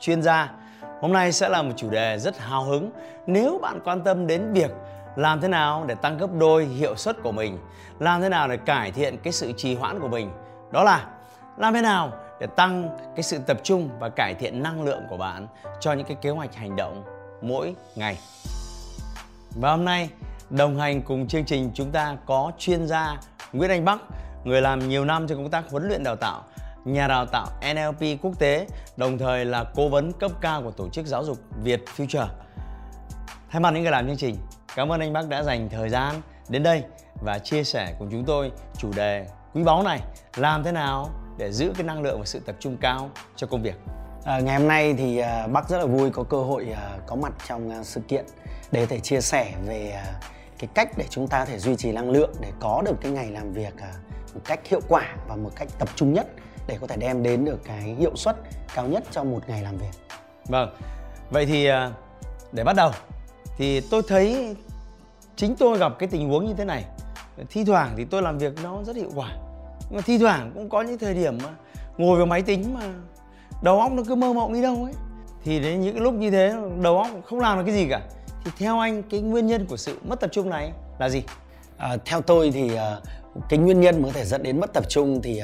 chuyên gia. Hôm nay sẽ là một chủ đề rất hào hứng nếu bạn quan tâm đến việc làm thế nào để tăng gấp đôi hiệu suất của mình, làm thế nào để cải thiện cái sự trì hoãn của mình. Đó là làm thế nào để tăng cái sự tập trung và cải thiện năng lượng của bạn cho những cái kế hoạch hành động mỗi ngày. Và hôm nay đồng hành cùng chương trình chúng ta có chuyên gia Nguyễn Anh Bắc, người làm nhiều năm trong công tác huấn luyện đào tạo nhà đào tạo NLP quốc tế, đồng thời là cố vấn cấp cao của tổ chức giáo dục Việt Future. Thay mặt những người làm chương trình, cảm ơn anh Bắc đã dành thời gian đến đây và chia sẻ cùng chúng tôi chủ đề quý báu này làm thế nào để giữ cái năng lượng và sự tập trung cao cho công việc. À, ngày hôm nay thì uh, bác rất là vui có cơ hội uh, có mặt trong uh, sự kiện để thể chia sẻ về uh, cái cách để chúng ta thể duy trì năng lượng để có được cái ngày làm việc uh, một cách hiệu quả và một cách tập trung nhất để có thể đem đến được cái hiệu suất cao nhất trong một ngày làm việc. Vâng. Vậy thì à, để bắt đầu thì tôi thấy chính tôi gặp cái tình huống như thế này. Thi thoảng thì tôi làm việc nó rất hiệu quả. Nhưng mà thi thoảng cũng có những thời điểm mà ngồi vào máy tính mà đầu óc nó cứ mơ mộng đi đâu ấy. Thì đến những lúc như thế đầu óc không làm được cái gì cả. Thì theo anh cái nguyên nhân của sự mất tập trung này là gì? À, theo tôi thì uh, cái nguyên nhân mà có thể dẫn đến mất tập trung thì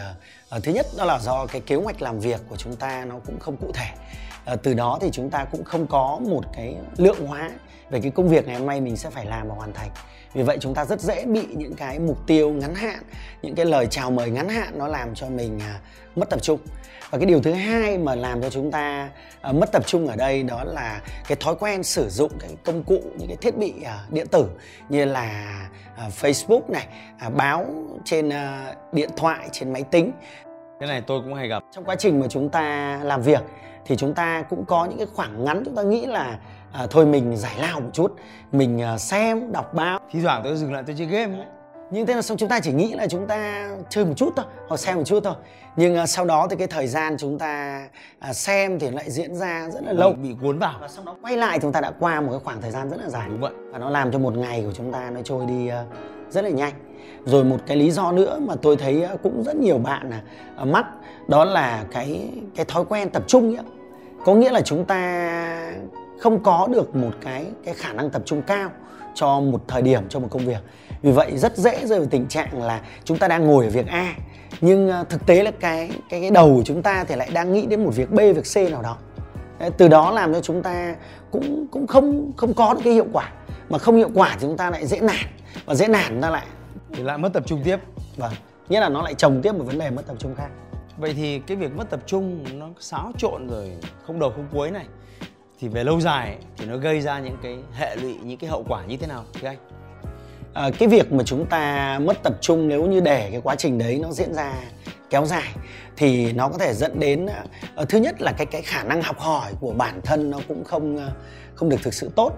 uh, thứ nhất đó là do cái kế hoạch làm việc của chúng ta nó cũng không cụ thể. Uh, từ đó thì chúng ta cũng không có một cái lượng hóa về cái công việc ngày hôm nay mình sẽ phải làm và hoàn thành. Vì vậy chúng ta rất dễ bị những cái mục tiêu ngắn hạn những cái lời chào mời ngắn hạn nó làm cho mình uh, mất tập trung và cái điều thứ hai mà làm cho chúng ta uh, mất tập trung ở đây đó là cái thói quen sử dụng cái công cụ những cái thiết bị uh, điện tử như là uh, Facebook này uh, báo trên uh, điện thoại trên máy tính. Cái này tôi cũng hay gặp. Trong quá trình mà chúng ta làm việc thì chúng ta cũng có những cái khoảng ngắn chúng ta nghĩ là à, thôi mình giải lao một chút mình à, xem đọc báo. Thi thoảng tôi dừng lại tôi chơi game ấy nhưng thế là xong chúng ta chỉ nghĩ là chúng ta chơi một chút thôi hoặc xem một chút thôi. Nhưng uh, sau đó thì cái thời gian chúng ta uh, xem thì lại diễn ra rất là lâu. Bị cuốn vào. Và sau đó quay lại chúng ta đã qua một cái khoảng thời gian rất là dài. Đúng vậy. Và nó làm cho một ngày của chúng ta nó trôi đi uh, rất là nhanh. Rồi một cái lý do nữa mà tôi thấy cũng rất nhiều bạn uh, mắc đó là cái cái thói quen tập trung ấy. có nghĩa là chúng ta không có được một cái cái khả năng tập trung cao cho một thời điểm cho một công việc vì vậy rất dễ rơi vào tình trạng là chúng ta đang ngồi ở việc A nhưng ờ, thực tế là cái cái cái đầu của chúng ta thì lại đang nghĩ đến một việc B việc C nào đó. Từ đó làm cho chúng ta cũng cũng không không có được cái hiệu quả. Mà không hiệu quả thì chúng ta lại dễ nản. Và dễ nản ta lại thì lại mất tập trung tiếp. Vâng nghĩa là nó lại chồng tiếp một vấn đề mất tập trung khác. Vậy thì cái việc mất tập trung nó xáo trộn rồi không đầu không cuối này thì về lâu dài thì nó gây ra những cái hệ lụy những cái hậu quả như thế nào thưa anh à, cái việc mà chúng ta mất tập trung nếu như để cái quá trình đấy nó diễn ra kéo dài thì nó có thể dẫn đến uh, thứ nhất là cái cái khả năng học hỏi của bản thân nó cũng không uh, không được thực sự tốt.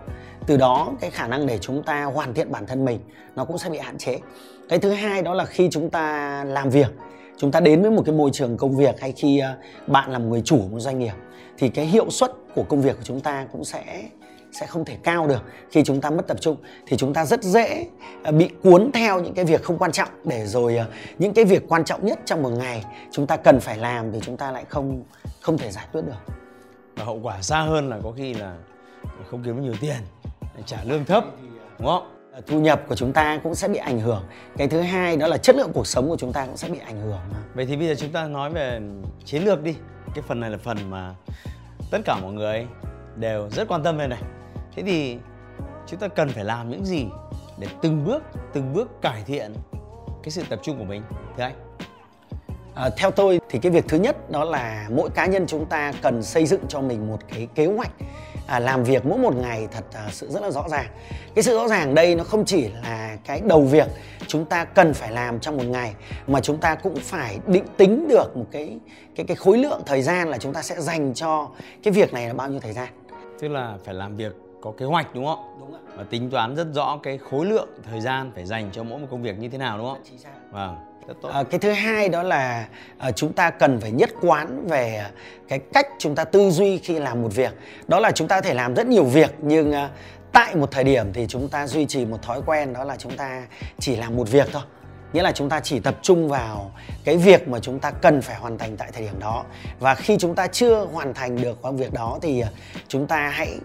Từ đó cái khả năng để chúng ta hoàn thiện bản thân mình nó cũng sẽ bị hạn chế. Cái thứ hai đó là khi chúng ta làm việc chúng ta đến với một cái môi trường công việc hay khi uh, bạn là một người chủ một doanh nghiệp thì cái hiệu suất của công việc của chúng ta cũng sẽ sẽ không thể cao được. Khi chúng ta mất tập trung thì chúng ta rất dễ ờ, bị cuốn theo những cái việc không quan trọng. Để rồi ờ, những cái việc quan trọng nhất trong một ngày chúng ta cần phải làm thì chúng ta lại không không thể giải quyết được. Và hậu quả xa hơn là có khi là không kiếm được nhiều tiền trả lương thấp đúng không? Ờ, thu nhập của chúng ta cũng sẽ bị ảnh hưởng. Cái thứ hai đó là chất lượng cuộc sống của chúng ta cũng sẽ bị ảnh hưởng vậy thì bây giờ chúng ta nói về chiến lược đi. Cái phần này là phần mà tất cả mọi người đều rất quan tâm về này thế thì chúng ta cần phải làm những gì để từng bước từng bước cải thiện cái sự tập trung của mình thưa anh? À, theo tôi thì cái việc thứ nhất đó là mỗi cá nhân chúng ta cần xây dựng cho mình một cái kế hoạch à, làm việc mỗi một ngày thật à, sự rất là rõ ràng. Cái sự rõ ràng đây nó không chỉ là cái đầu việc chúng ta cần phải làm trong một ngày mà chúng ta cũng phải định tính được một cái cái cái khối lượng thời gian là chúng ta sẽ dành cho cái việc này là bao nhiêu thời gian. Tức là phải làm việc có kế hoạch đúng không? Đúng ạ. Và tính toán rất rõ cái khối lượng thời gian phải dành cho mỗi một công việc như thế nào đúng không? Chính xác. Vâng rất tốt. À, cái thứ hai đó là à, chúng ta cần phải nhất quán về cái cách chúng ta tư duy khi làm một việc. Đó là chúng ta có thể làm rất nhiều việc nhưng à, tại một thời điểm thì chúng ta duy trì một thói quen đó là chúng ta chỉ làm một việc thôi. Nghĩa là chúng ta chỉ tập trung vào cái việc mà chúng ta cần phải hoàn thành tại thời điểm đó. Và khi chúng ta chưa hoàn thành được công việc đó thì à, chúng ta hãy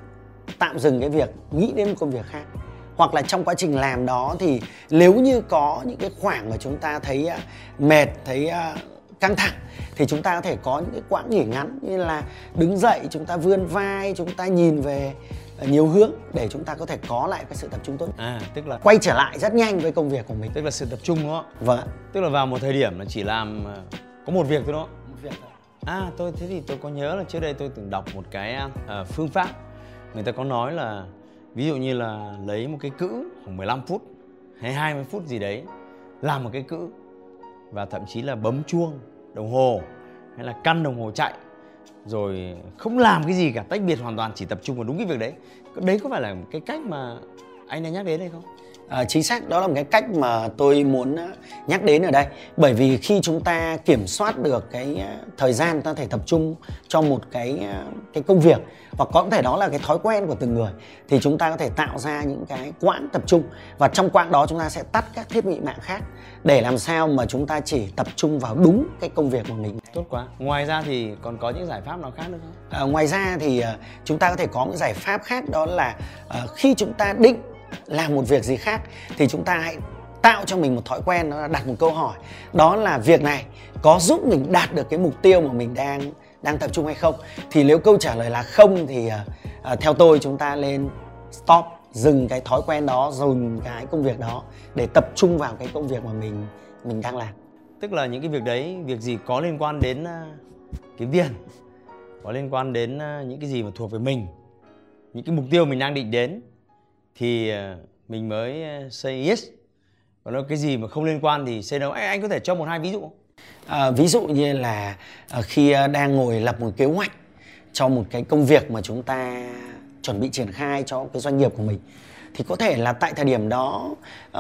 tạm dừng cái việc nghĩ đến một công việc khác. Hoặc là trong quá trình làm đó thì nếu như có những cái khoảng mà chúng ta thấy à, mệt thấy à, căng thẳng thì chúng ta có thể có những cái quãng nghỉ ngắn như là đứng dậy chúng ta vươn vai chúng ta nhìn về à, nhiều hướng để chúng ta có thể có lại cái sự tập trung tốt. À tức là quay trở lại rất nhanh với công việc của mình. Tức là sự tập trung đúng không vâng tức là vào một thời điểm là chỉ làm có một việc thôi đúng không một việc thôi. À tôi thế thì tôi có nhớ là trước đây tôi từng đọc một cái à, phương pháp người ta có nói là, ví dụ như là lấy một cái cữ khoảng 15 phút hay 20 phút gì đấy, làm một cái cữ và thậm chí là bấm chuông đồng hồ hay là căn đồng hồ chạy, rồi không làm cái gì cả, tách biệt hoàn toàn, chỉ tập trung vào đúng cái việc đấy. Đấy có phải là cái cách mà anh đang nhắc đến hay không? À, chính xác đó là một cái cách mà tôi muốn à, nhắc đến ở đây. Bởi vì khi chúng ta kiểm soát được cái à, thời gian ta thể tập trung cho một cái cái công việc hoặc có thể đó là cái thói quen của từng người thì chúng ta có thể tạo ra những cái quãng tập trung. Và trong quãng đó chúng ta sẽ tắt các thiết bị mạng khác để làm sao mà chúng ta chỉ tập trung vào đúng cái công việc của mình tốt quá. Ngoài ra thì còn có những giải pháp nào khác nữa không? À, ngoài ra thì chúng ta có thể có một giải pháp khác đó là à, khi chúng ta định làm một việc gì khác thì chúng ta hãy tạo cho mình một thói quen đó là đặt một câu hỏi. Đó là việc này có giúp mình đạt được cái mục tiêu mà mình đang đang tập trung hay không? Thì nếu câu trả lời là không thì uh, theo tôi chúng ta lên stop dừng cái thói quen đó dừng cái công việc đó để tập trung vào cái công việc mà mình mình đang làm. Tức là những cái việc đấy việc gì có liên quan đến à, kiếm tiền có liên quan đến những cái gì mà thuộc về mình những cái mục tiêu mình đang định đến thì ờ, mình mới ờ, say yes. Còn nó cái gì mà không liên quan thì say no. Anh, anh có thể cho một hai ví dụ không? À, ví dụ như là khi đang ngồi lập một kế hoạch cho một cái công việc mà chúng ta chuẩn bị triển khai cho cái doanh nghiệp của mình thì có thể là tại thời điểm đó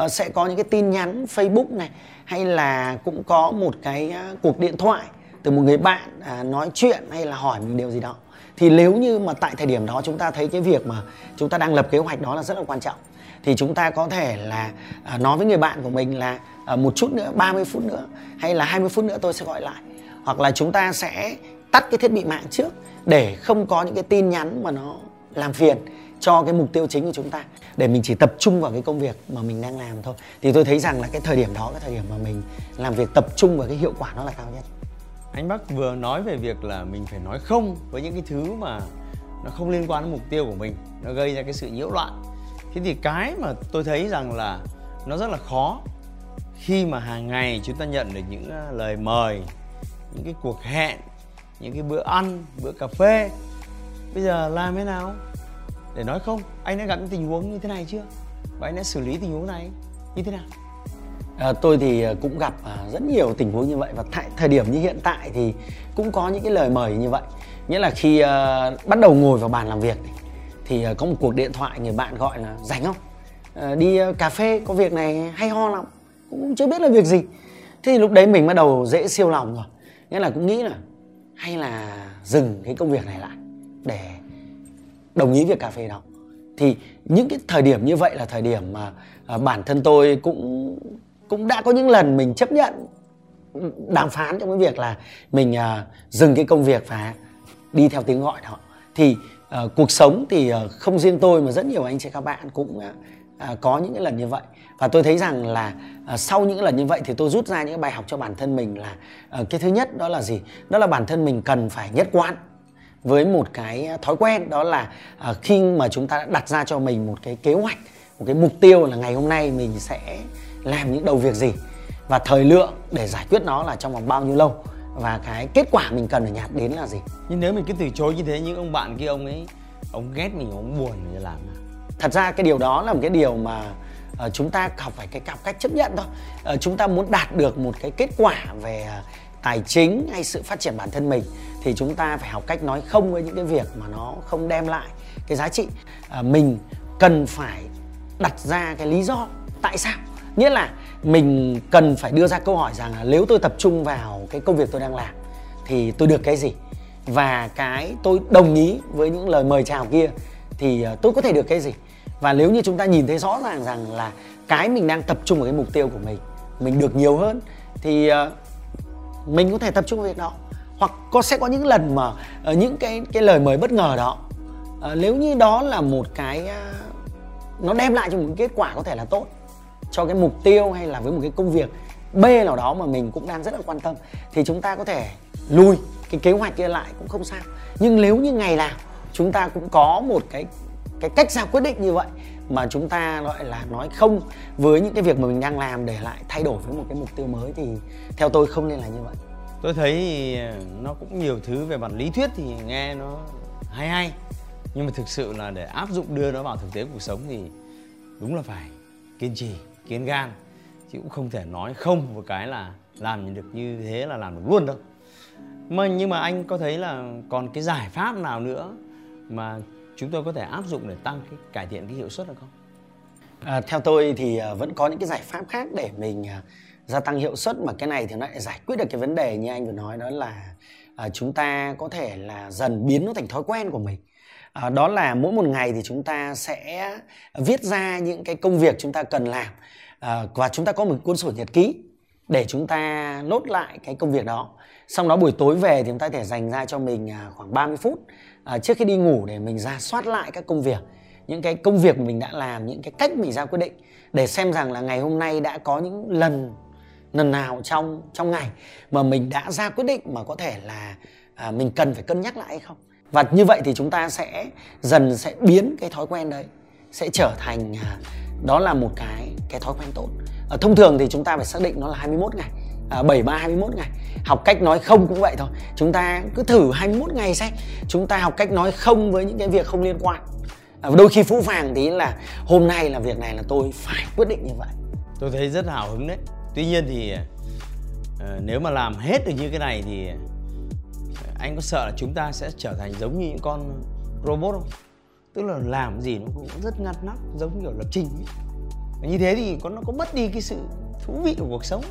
sẽ có những cái tin nhắn Facebook này hay là cũng có một cái cuộc điện thoại từ một người bạn à, nói chuyện hay là hỏi mình điều gì đó thì nếu như mà tại thời điểm đó chúng ta thấy cái việc mà chúng ta đang lập kế hoạch đó là rất là quan trọng, thì chúng ta có thể là à, nói với người bạn của mình là à, một chút nữa 30 phút nữa hay là 20 phút nữa tôi sẽ gọi lại. Hoặc là chúng ta sẽ tắt cái thiết bị mạng trước để không có những cái tin nhắn mà nó làm phiền cho cái mục tiêu chính của chúng ta, để mình chỉ tập trung vào cái công việc mà mình đang làm thôi. Thì tôi thấy rằng là cái thời điểm đó cái thời điểm mà mình làm việc tập trung vào cái hiệu quả nó là cao nhất anh Bắc vừa nói về việc là mình phải nói không với những cái thứ mà nó không liên quan đến mục tiêu của mình. Nó gây ra cái sự nhiễu loạn. Thế thì cái mà tôi thấy rằng là nó rất là khó khi mà hàng ngày chúng ta nhận được những à, lời mời, những cái cuộc hẹn, những cái bữa ăn, bữa cà phê. Bây giờ làm thế nào để nói không? Anh đã gặp những tình huống như thế này chưa? Và anh đã xử lý tình huống này như thế nào? À, tôi thì ờ, cũng gặp ờ, rất nhiều tình huống như vậy và tại thời điểm như hiện tại thì cũng có những cái lời mời như vậy. Nghĩa là khi à, bắt đầu ngồi vào bàn làm việc thì, thì à, có một cuộc điện thoại người bạn gọi là rảnh không? À, đi cà phê có việc này hay ho lắm cũng chưa biết là việc gì. Thế thì lúc đấy mình bắt đầu dễ siêu lòng rồi. Nghĩa là cũng nghĩ là hay là dừng cái công việc này lại để đồng ý việc cà phê đó. Thì những cái thời điểm như vậy là thời điểm mà bản thân tôi cũng cũng đã có những lần mình chấp nhận đàm phán trong cái việc là mình uh, dừng cái công việc và đi theo tiếng gọi đó. Thì uh, cuộc sống thì uh, không riêng tôi mà rất nhiều anh chị các bạn cũng uh, có những cái lần như vậy. Và tôi thấy rằng là uh, sau những lần như vậy thì tôi rút ra những bài học cho bản thân mình là uh, cái thứ nhất đó là gì? Đó là bản thân mình cần phải nhất quán với một cái thói quen đó là uh, khi mà chúng ta đã đặt ra cho mình một cái kế hoạch một cái mục tiêu là ngày hôm nay mình sẽ làm những đầu việc gì và thời lượng để giải quyết nó là trong vòng bao nhiêu lâu và cái kết quả mình cần phải nhạt đến là gì. Nhưng nếu mình cứ từ chối như thế những ông bạn kia ông ấy ông ghét mình ông buồn mình làm thật ra cái điều đó là một cái điều mà uh, chúng ta học phải cái học cách chấp nhận thôi. Uh, chúng ta muốn đạt được một cái kết quả về uh, tài chính hay sự phát triển bản thân mình thì chúng ta phải học cách nói không với những cái việc mà nó không đem lại cái giá trị. Uh, mình cần phải đặt ra cái lý do tại sao nghĩa là mình cần phải đưa ra câu hỏi rằng là nếu tôi tập trung vào cái công việc tôi đang làm thì tôi được cái gì? Và cái tôi đồng ý với những lời mời chào kia thì ờ, tôi có thể được cái gì? Và nếu như chúng ta nhìn thấy rõ ràng rằng là cái mình đang tập trung vào cái mục tiêu của mình mình được nhiều hơn thì ờ, mình có thể tập trung vào việc đó. Hoặc có sẽ có những lần mà ờ, những cái cái lời mời bất ngờ đó nếu như đó là một cái nó đem lại cho một kết quả có thể là tốt cho cái mục tiêu hay là với một cái công việc B nào đó mà mình cũng đang rất là quan tâm, thì chúng ta có thể lùi cái kế hoạch kia lại cũng không sao. Nhưng nếu như ngày nào chúng ta cũng có một cái cái cách ra quyết định như vậy mà chúng ta gọi là nói không với những cái việc mà mình đang làm để lại thay đổi với một cái mục tiêu mới thì theo tôi không nên là như vậy. Tôi thấy à, nó cũng nhiều thứ về mặt lý thuyết thì nghe nó hay hay, nhưng mà thực sự là để áp dụng đưa nó vào thực tế cuộc sống thì đúng là phải kiên trì kiến gan chứ cũng không thể nói không một cái là làm được như thế là làm được luôn đâu mà nhưng mà anh có thấy là còn cái giải pháp nào nữa mà chúng tôi có thể áp dụng để tăng cái cải thiện cái hiệu suất được không? À, theo tôi thì à, vẫn có những cái giải pháp khác để mình à, gia tăng hiệu suất mà cái này thì nó lại giải quyết được cái vấn đề như anh vừa nói đó là à, chúng ta có thể là dần biến nó thành thói quen của mình. À, đó là mỗi một ngày thì chúng ta sẽ viết ra những cái công việc chúng ta cần làm. À, và chúng ta có một cuốn sổ nhật ký để chúng ta nốt lại cái công việc đó. Xong đó buổi tối về thì chúng ta có thể dành ra cho mình à, khoảng 30 phút à, trước khi đi ngủ để mình ra soát lại các công việc những cái công việc mình đã làm những cái cách mình ra quyết định để xem rằng là ngày hôm nay đã có những lần lần nào trong trong ngày mà mình đã ra quyết định mà có thể là à, mình cần phải cân nhắc lại hay không. Và như vậy thì chúng ta sẽ dần sẽ biến cái thói quen đấy sẽ trở thành à, đó là một cái cái thói quen tốt. À, thông thường thì chúng ta phải xác định nó là 21 ngày à, 73 21 ngày. Học cách nói không cũng vậy thôi. Chúng ta cứ thử 21 ngày xem. Chúng ta học cách nói không với những cái việc không liên quan. À, đôi khi phũ phàng tí là hôm nay là việc này là tôi phải quyết định như vậy. Tôi thấy rất hào hứng đấy tuy nhiên thì uh, nếu mà làm hết được như cái này thì anh có sợ là chúng ta sẽ trở thành giống như những con robot không? Tức là làm gì nó cũng rất ngăn nắp giống kiểu lập trình ấy. như thế thì có nó có mất đi cái sự thú vị của cuộc sống.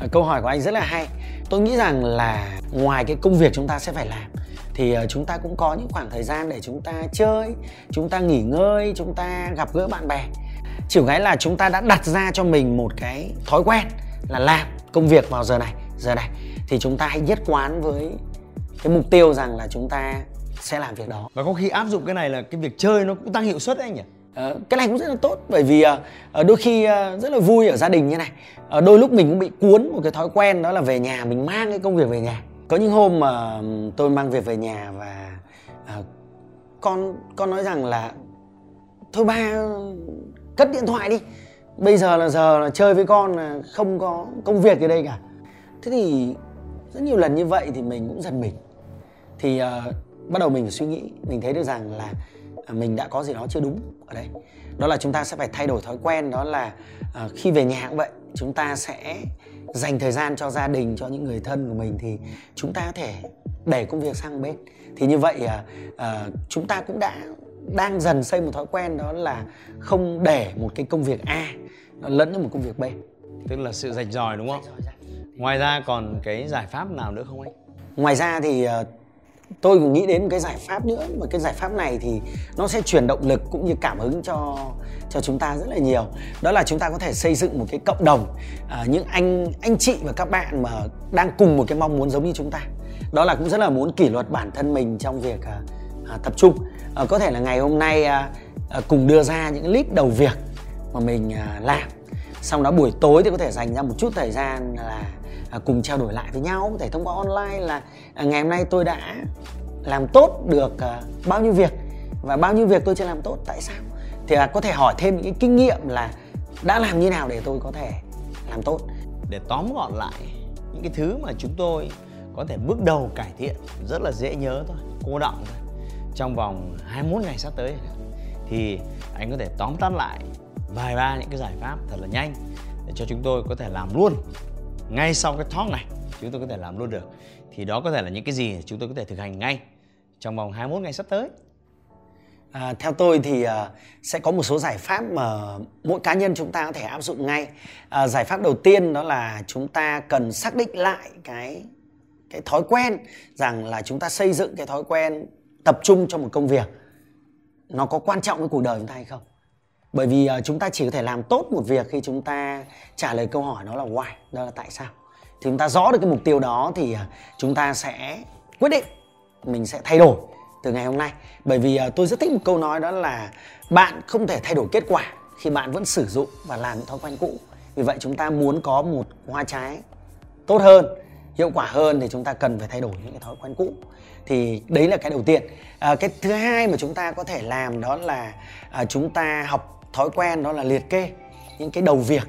À, câu hỏi của anh rất là hay. Tôi nghĩ rằng là ngoài cái công việc chúng ta sẽ phải làm thì ờ, chúng ta cũng có những khoảng thời gian để chúng ta chơi chúng ta nghỉ ngơi chúng ta gặp gỡ bạn bè chỉ cái là chúng ta đã đặt ra cho mình một cái thói quen là làm công việc vào giờ này giờ này. Thì chúng ta hãy nhất quán với cái mục tiêu rằng là chúng ta sẽ làm việc đó. Và có khi áp dụng cái này là cái việc chơi nó cũng tăng hiệu suất đấy anh nhỉ? À, cái này cũng rất là tốt bởi vì à, đôi khi rất là vui ở gia đình như này. Đôi lúc mình cũng bị cuốn một cái thói quen đó là về nhà mình mang cái công việc về nhà. Có những hôm mà tôi mang việc về nhà và con con nói rằng là thôi ba cất điện thoại đi. Bây giờ là giờ là chơi với con là không có công việc ở đây cả. Thế thì rất nhiều lần như vậy thì mình cũng giật mình. Thì uh, bắt đầu mình phải suy nghĩ mình thấy được rằng là à, mình đã có gì đó chưa đúng ở đây. Đó là chúng ta sẽ phải thay đổi thói quen đó là uh, khi về nhà cũng vậy chúng ta sẽ dành thời gian cho gia đình cho những người thân của mình thì chúng ta có thể đẩy công việc sang bên. Thì như vậy uh, uh, chúng ta cũng đã đang dần xây một thói quen đó là không để một cái công việc A nó lẫn trong một công việc B. Tức là sự rạch ròi đúng không? Ngoài ra còn cái giải pháp nào nữa không anh? Ngoài ra thì ờ, tôi cũng nghĩ đến một cái giải pháp nữa mà cái giải pháp này thì nó sẽ truyền động lực cũng như cảm hứng cho cho chúng ta rất là nhiều. Đó là chúng ta có thể xây dựng một cái cộng đồng à, những anh anh chị và các bạn mà đang cùng một cái mong muốn giống như chúng ta. Đó là cũng rất là muốn kỷ luật bản thân mình trong việc à, à, tập trung. À, có thể là ngày hôm nay à, à, cùng đưa ra những list đầu việc mà mình à, làm. Xong đó buổi tối thì có thể dành ra một chút thời gian là à, cùng trao đổi lại với nhau có thể thông qua online là à, ngày hôm nay tôi đã làm tốt được à, bao nhiêu việc và bao nhiêu việc tôi chưa làm tốt tại sao? Thì à, có thể hỏi thêm những cái kinh nghiệm là đã làm như nào để tôi có thể làm tốt. Để tóm gọn lại những cái thứ mà chúng tôi có thể bước đầu cải thiện rất là dễ nhớ thôi cô động thôi trong vòng 21 ngày sắp tới. Thì anh có thể tóm tắt lại vài ba những cái giải pháp thật là nhanh để cho chúng tôi có thể làm luôn ngay sau cái talk này. Chúng tôi có thể làm luôn được. Thì đó có thể là những cái gì chúng tôi có thể thực hành ngay trong vòng 21 ngày sắp tới. À, theo tôi thì à, sẽ có một số giải pháp mà mỗi cá nhân chúng ta có thể áp dụng ngay. À, giải pháp đầu tiên đó là chúng ta cần xác định lại cái cái thói quen rằng là chúng ta xây dựng cái thói quen tập trung cho một công việc nó có quan trọng với cuộc đời chúng ta hay không. Bởi vì ờ, chúng ta chỉ có thể làm tốt một việc khi chúng ta trả lời câu hỏi đó là why, đó là tại sao. Thì chúng ta rõ được cái mục tiêu đó thì ờ, chúng ta sẽ quyết định mình sẽ thay đổi từ ngày hôm nay bởi vì uh, tôi rất thích một câu nói đó là bạn không thể thay đổi kết quả khi bạn vẫn sử dụng và làm những thói quen cũ vì vậy chúng ta muốn có một hoa trái tốt hơn hiệu quả hơn thì chúng ta cần phải thay đổi những cái thói quen cũ. Thì đấy là cái đầu tiên. À, cái thứ hai mà chúng ta có thể làm đó là à, chúng ta học thói quen đó là liệt kê những cái đầu việc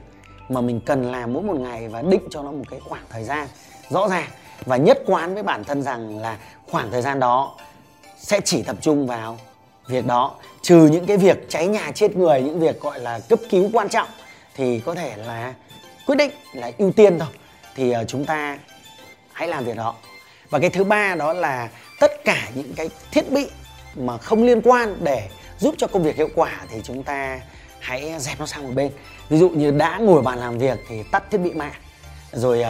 mà mình cần làm mỗi một ngày và định cho nó một cái khoảng thời gian rõ ràng. Và nhất quán với bản thân rằng là khoảng thời gian đó sẽ chỉ tập trung vào việc đó. Trừ những cái việc cháy nhà chết người những việc gọi là cấp cứu quan trọng thì có thể là quyết định là ưu tiên thôi. Thì à, chúng ta hãy làm việc đó. Và cái thứ ba đó là tất cả những cái thiết bị mà không liên quan để giúp cho công việc hiệu quả thì chúng ta hãy dẹp nó sang một bên. Ví dụ như đã ngồi bàn làm việc thì tắt thiết bị mạng. Rồi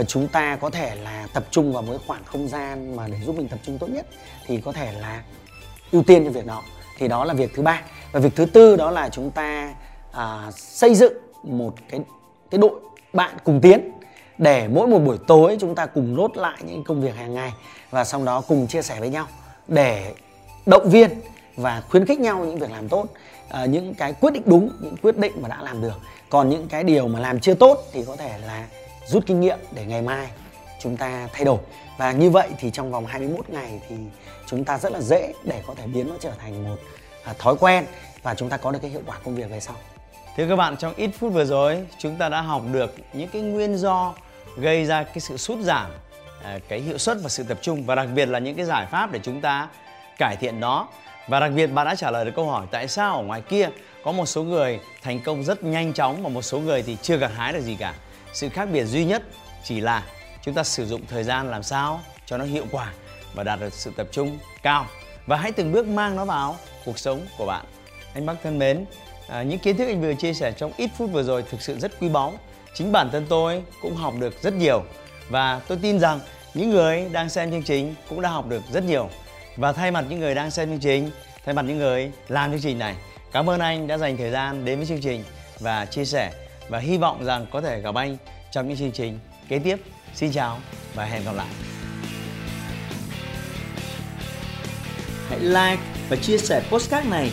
uh, chúng ta có thể là tập trung vào một khoảng không gian mà để giúp mình tập trung tốt nhất thì có thể là ưu tiên cho việc đó. Thì đó là việc thứ ba. Và việc thứ tư đó là chúng ta uh, xây dựng một cái cái đội bạn cùng tiến để mỗi một buổi tối chúng ta cùng nốt lại những công việc hàng ngày và sau đó cùng chia sẻ với nhau để động viên và khuyến khích nhau những việc làm tốt. À, những cái quyết định đúng những quyết định mà đã làm được. Còn những cái điều mà làm chưa tốt thì có thể là rút kinh nghiệm để ngày mai chúng ta thay đổi. Và như vậy thì trong vòng 21 ngày thì chúng ta rất là dễ để có thể biến nó trở thành một à, thói quen và chúng ta có được cái hiệu quả công việc về sau. Thưa các bạn, trong ít phút vừa rồi chúng ta đã học được những cái nguyên do gây ra cái sự sút giảm à, cái hiệu suất và sự tập trung và đặc biệt là những cái giải pháp để chúng ta cải thiện nó và đặc biệt bạn đã trả lời được câu hỏi tại sao ở ngoài kia có một số người thành công rất nhanh chóng và một số người thì chưa gặt hái được gì cả. Sự khác biệt duy nhất chỉ là chúng ta sử dụng thời gian làm sao cho nó hiệu quả và đạt được sự tập trung cao. Và hãy từng bước mang nó vào cuộc sống của bạn. Anh bắc thân mến à, những kiến thức anh vừa chia sẻ trong ít phút vừa rồi thực sự rất quý báu chính bản thân tôi cũng học được rất nhiều và tôi tin rằng những người đang xem chương trình cũng đã học được rất nhiều và thay mặt những người đang xem chương trình thay mặt những người làm chương trình này cảm ơn anh đã dành thời gian đến với chương trình và chia sẻ và hy vọng rằng có thể gặp anh trong những chương trình kế tiếp. Xin chào và hẹn gặp lại. Hãy like và chia sẻ postcard này